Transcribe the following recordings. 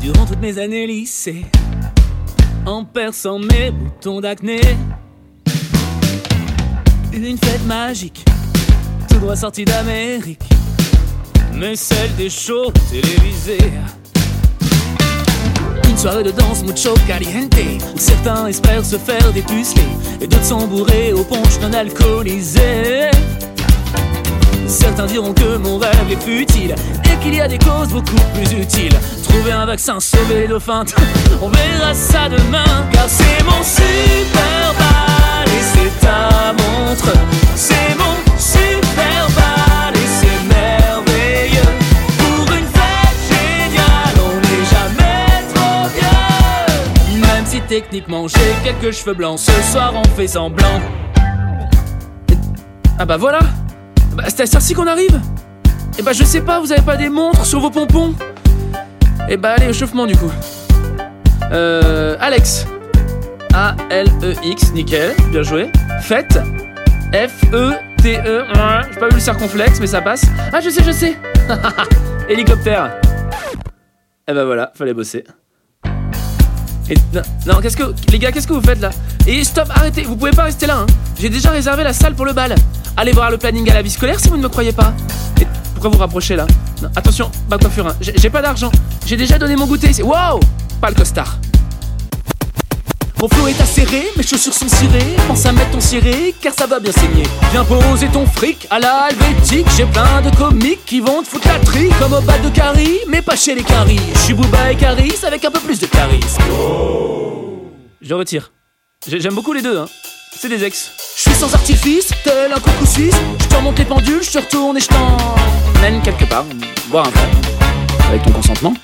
durant toutes mes années lycée, en perçant mes boutons d'acné. Une fête magique, tout droit sorti d'Amérique, mais celle des shows télévisés. Une soirée de danse mucho caliente, où certains espèrent se faire dépuceler, et d'autres sont bourrés au punch non alcoolisé. Certains diront que mon rêve est futile et qu'il y a des causes beaucoup plus utiles. Trouver un vaccin, sauver les dauphins, on verra ça demain. Car c'est mon super bal et c'est ta montre. C'est mon super bal et c'est merveilleux. Pour une fête géniale, on n'est jamais trop vieux. Même si techniquement j'ai quelques cheveux blancs, ce soir on fait semblant. Ah bah voilà bah, c'est à cette qu'on arrive Eh bah, je sais pas, vous avez pas des montres sur vos pompons? Eh bah, allez, échauffement du coup. Euh. Alex. A-L-E-X, nickel, bien joué. Fête. F-E-T-E. J'ai pas vu le circonflexe, mais ça passe. Ah, je sais, je sais Hélicoptère. Eh bah voilà, fallait bosser. Et, non, non qu'est-ce que. Les gars, qu'est-ce que vous faites là? Et stop, arrêtez, vous pouvez pas rester là, hein. J'ai déjà réservé la salle pour le bal. Allez voir le planning à la vie scolaire si vous ne me croyez pas. Et pourquoi vous rapprochez là? Attention, pas coiffure, hein. j'ai pas d'argent. J'ai déjà donné mon goûter. Wow Pas le costard. Mon flot est acéré, mes chaussures sont cirées. Pense à mettre ton ciré, car ça va bien saigner. Viens poser ton fric à la helvétique. J'ai plein de comiques qui vont te foutre la. Comme au bas de Carrie, mais pas chez les caries. Je suis Booba et Caris avec un peu plus de charisme. Je retire. J'aime beaucoup les deux, hein. C'est des ex. Je suis sans artifice, tel un coucou suisse. Je te remonte les pendules, je te retourne et je t'emmène quelque part, boire un verre. Avec ton consentement.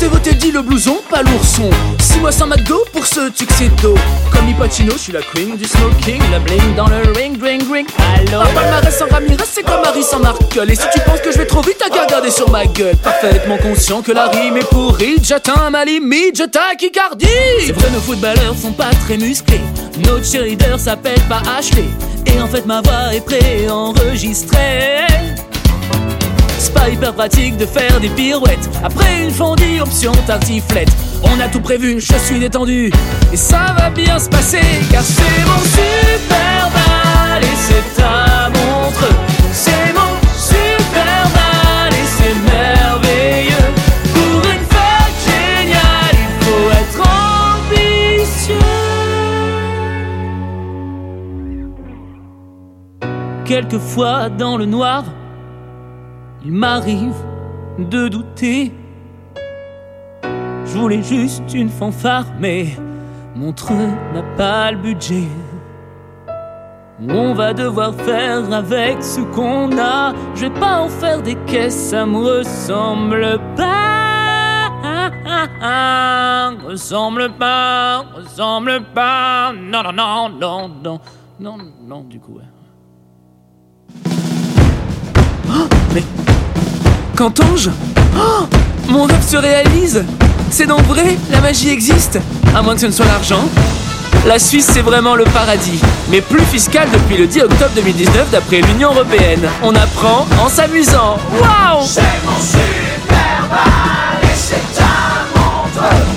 Sortez vos teddy, le blouson, pas l'ourson. Six mois sans McDo pour ce tuxedo. Comme Ipatino, je suis la queen du smoking. La bling dans le ring, ring, ring. Alors, un palmarès sans Ramirez, c'est comme Harry sans Markel. Et si tu penses que je vais trop vite, t'as qu'à regarder sur ma gueule. Parfaitement conscient que la rime est pourrie. J'atteins ma limite, je tachycardie. C'est vrai, nos footballeurs sont pas très musclés. Notre cheerleader s'appelle pas Ashley. Et en fait, ma voix est préenregistrée. C'est pas hyper pratique de faire des pirouettes. Après une fondue, option tartiflette. On a tout prévu, je suis détendu. Et ça va bien se passer, car c'est mon super bal et c'est ta montre. C'est mon super bal et c'est merveilleux. Pour une fête géniale, il faut être ambitieux. Quelquefois dans le noir il m'arrive de douter. Je voulais juste une fanfare, mais mon train n'a pas le budget. On va devoir faire avec ce qu'on a. Je vais pas en faire des caisses, ça me ressemble pas. Ressemble pas, ressemble pas. Non, non, non, non, non, non, non, du coup, ouais. Oh, mais Qu'entends-je oh, Mon rêve se réalise C'est donc vrai La magie existe À moins que ce ne soit l'argent. La Suisse, c'est vraiment le paradis, mais plus fiscal depuis le 10 octobre 2019 d'après l'Union Européenne. On apprend en s'amusant. Waouh C'est mon super et c'est ta montre.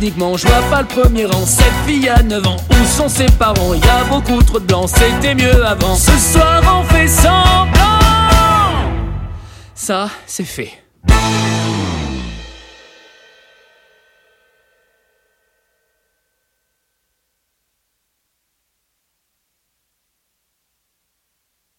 Je vois pas le premier rang, cette fille a 9 ans, où sont ses parents? Y a beaucoup trop de blancs, c'était mieux avant. Ce soir on fait semblant, ça c'est fait.